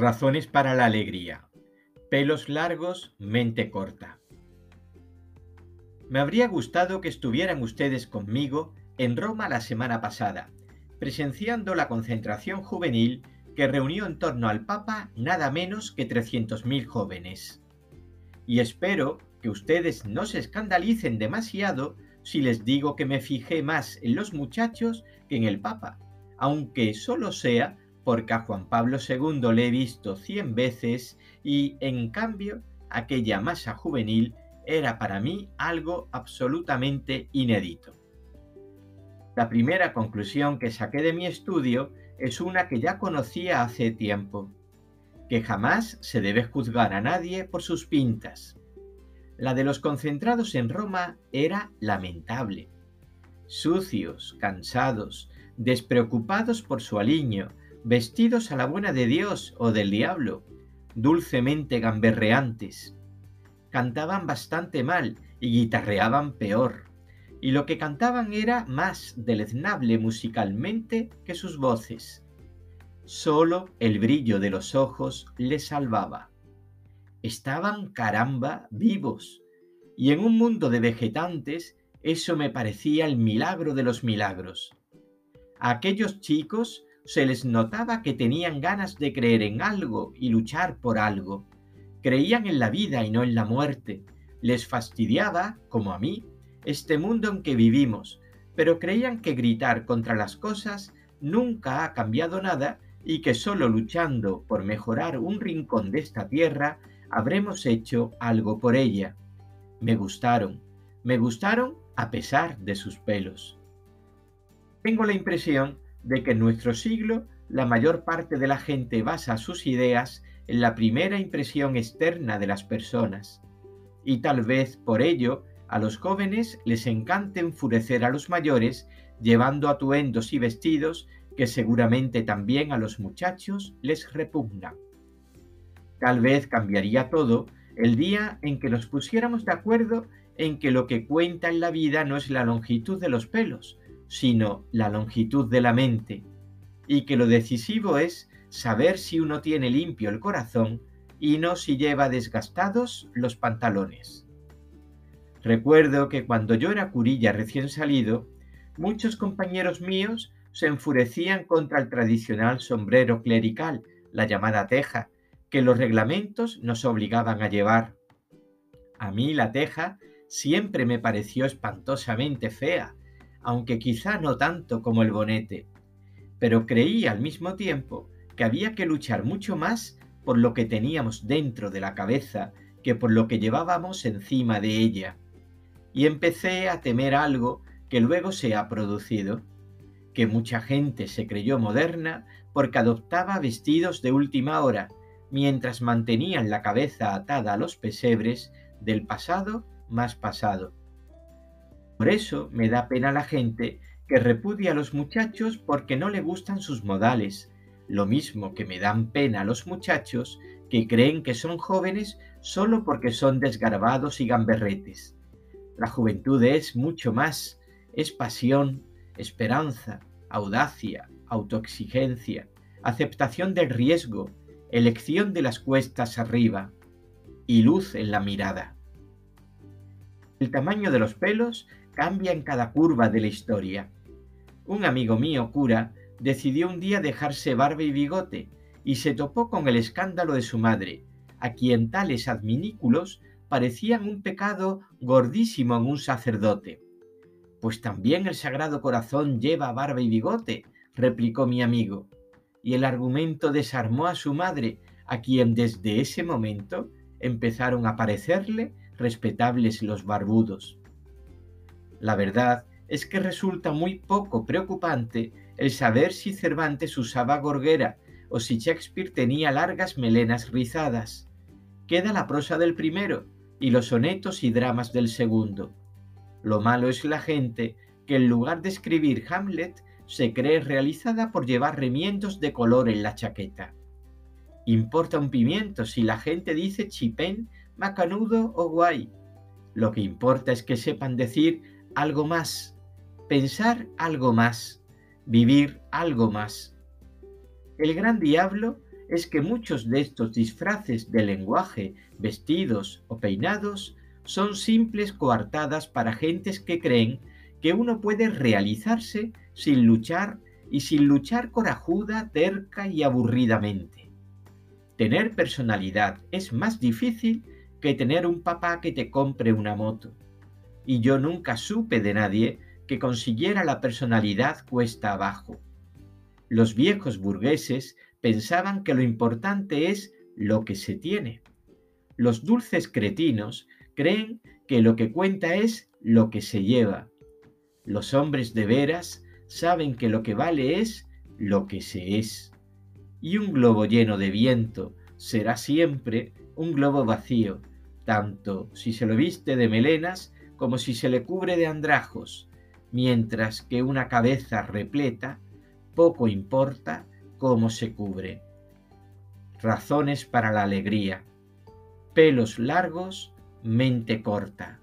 Razones para la alegría. Pelos largos, mente corta. Me habría gustado que estuvieran ustedes conmigo en Roma la semana pasada, presenciando la concentración juvenil que reunió en torno al Papa nada menos que 300.000 jóvenes. Y espero que ustedes no se escandalicen demasiado si les digo que me fijé más en los muchachos que en el Papa, aunque solo sea porque a Juan Pablo II le he visto cien veces y, en cambio, aquella masa juvenil era para mí algo absolutamente inédito. La primera conclusión que saqué de mi estudio es una que ya conocía hace tiempo, que jamás se debe juzgar a nadie por sus pintas. La de los concentrados en Roma era lamentable. Sucios, cansados, despreocupados por su aliño, vestidos a la buena de Dios o del diablo, dulcemente gamberreantes. Cantaban bastante mal y guitarreaban peor, y lo que cantaban era más deleznable musicalmente que sus voces. Solo el brillo de los ojos les salvaba. Estaban caramba vivos, y en un mundo de vegetantes eso me parecía el milagro de los milagros. Aquellos chicos se les notaba que tenían ganas de creer en algo y luchar por algo. Creían en la vida y no en la muerte. Les fastidiaba, como a mí, este mundo en que vivimos, pero creían que gritar contra las cosas nunca ha cambiado nada y que solo luchando por mejorar un rincón de esta tierra habremos hecho algo por ella. Me gustaron, me gustaron a pesar de sus pelos. Tengo la impresión de que en nuestro siglo la mayor parte de la gente basa sus ideas en la primera impresión externa de las personas, y tal vez por ello a los jóvenes les encante enfurecer a los mayores llevando atuendos y vestidos que seguramente también a los muchachos les repugnan. Tal vez cambiaría todo el día en que nos pusiéramos de acuerdo en que lo que cuenta en la vida no es la longitud de los pelos, sino la longitud de la mente, y que lo decisivo es saber si uno tiene limpio el corazón y no si lleva desgastados los pantalones. Recuerdo que cuando yo era curilla recién salido, muchos compañeros míos se enfurecían contra el tradicional sombrero clerical, la llamada teja, que los reglamentos nos obligaban a llevar. A mí la teja siempre me pareció espantosamente fea, aunque quizá no tanto como el bonete, pero creí al mismo tiempo que había que luchar mucho más por lo que teníamos dentro de la cabeza que por lo que llevábamos encima de ella. Y empecé a temer algo que luego se ha producido, que mucha gente se creyó moderna porque adoptaba vestidos de última hora, mientras mantenían la cabeza atada a los pesebres del pasado más pasado. Por eso me da pena la gente que repudia a los muchachos porque no le gustan sus modales, lo mismo que me dan pena a los muchachos que creen que son jóvenes solo porque son desgarbados y gamberretes. La juventud es mucho más, es pasión, esperanza, audacia, autoexigencia, aceptación del riesgo, elección de las cuestas arriba y luz en la mirada. El tamaño de los pelos cambia en cada curva de la historia. Un amigo mío, cura, decidió un día dejarse barba y bigote y se topó con el escándalo de su madre, a quien tales adminículos parecían un pecado gordísimo en un sacerdote. Pues también el Sagrado Corazón lleva barba y bigote, replicó mi amigo, y el argumento desarmó a su madre, a quien desde ese momento empezaron a parecerle respetables los barbudos. La verdad es que resulta muy poco preocupante el saber si Cervantes usaba gorguera o si Shakespeare tenía largas melenas rizadas. Queda la prosa del primero y los sonetos y dramas del segundo. Lo malo es la gente que en lugar de escribir Hamlet se cree realizada por llevar remiendos de color en la chaqueta. Importa un pimiento si la gente dice chipén, macanudo o guay. Lo que importa es que sepan decir algo más, pensar algo más, vivir algo más. El gran diablo es que muchos de estos disfraces de lenguaje, vestidos o peinados son simples coartadas para gentes que creen que uno puede realizarse sin luchar y sin luchar corajuda, terca y aburridamente. Tener personalidad es más difícil que tener un papá que te compre una moto. Y yo nunca supe de nadie que consiguiera la personalidad cuesta abajo. Los viejos burgueses pensaban que lo importante es lo que se tiene. Los dulces cretinos creen que lo que cuenta es lo que se lleva. Los hombres de veras saben que lo que vale es lo que se es. Y un globo lleno de viento será siempre un globo vacío, tanto si se lo viste de melenas como si se le cubre de andrajos, mientras que una cabeza repleta poco importa cómo se cubre. Razones para la alegría. Pelos largos, mente corta.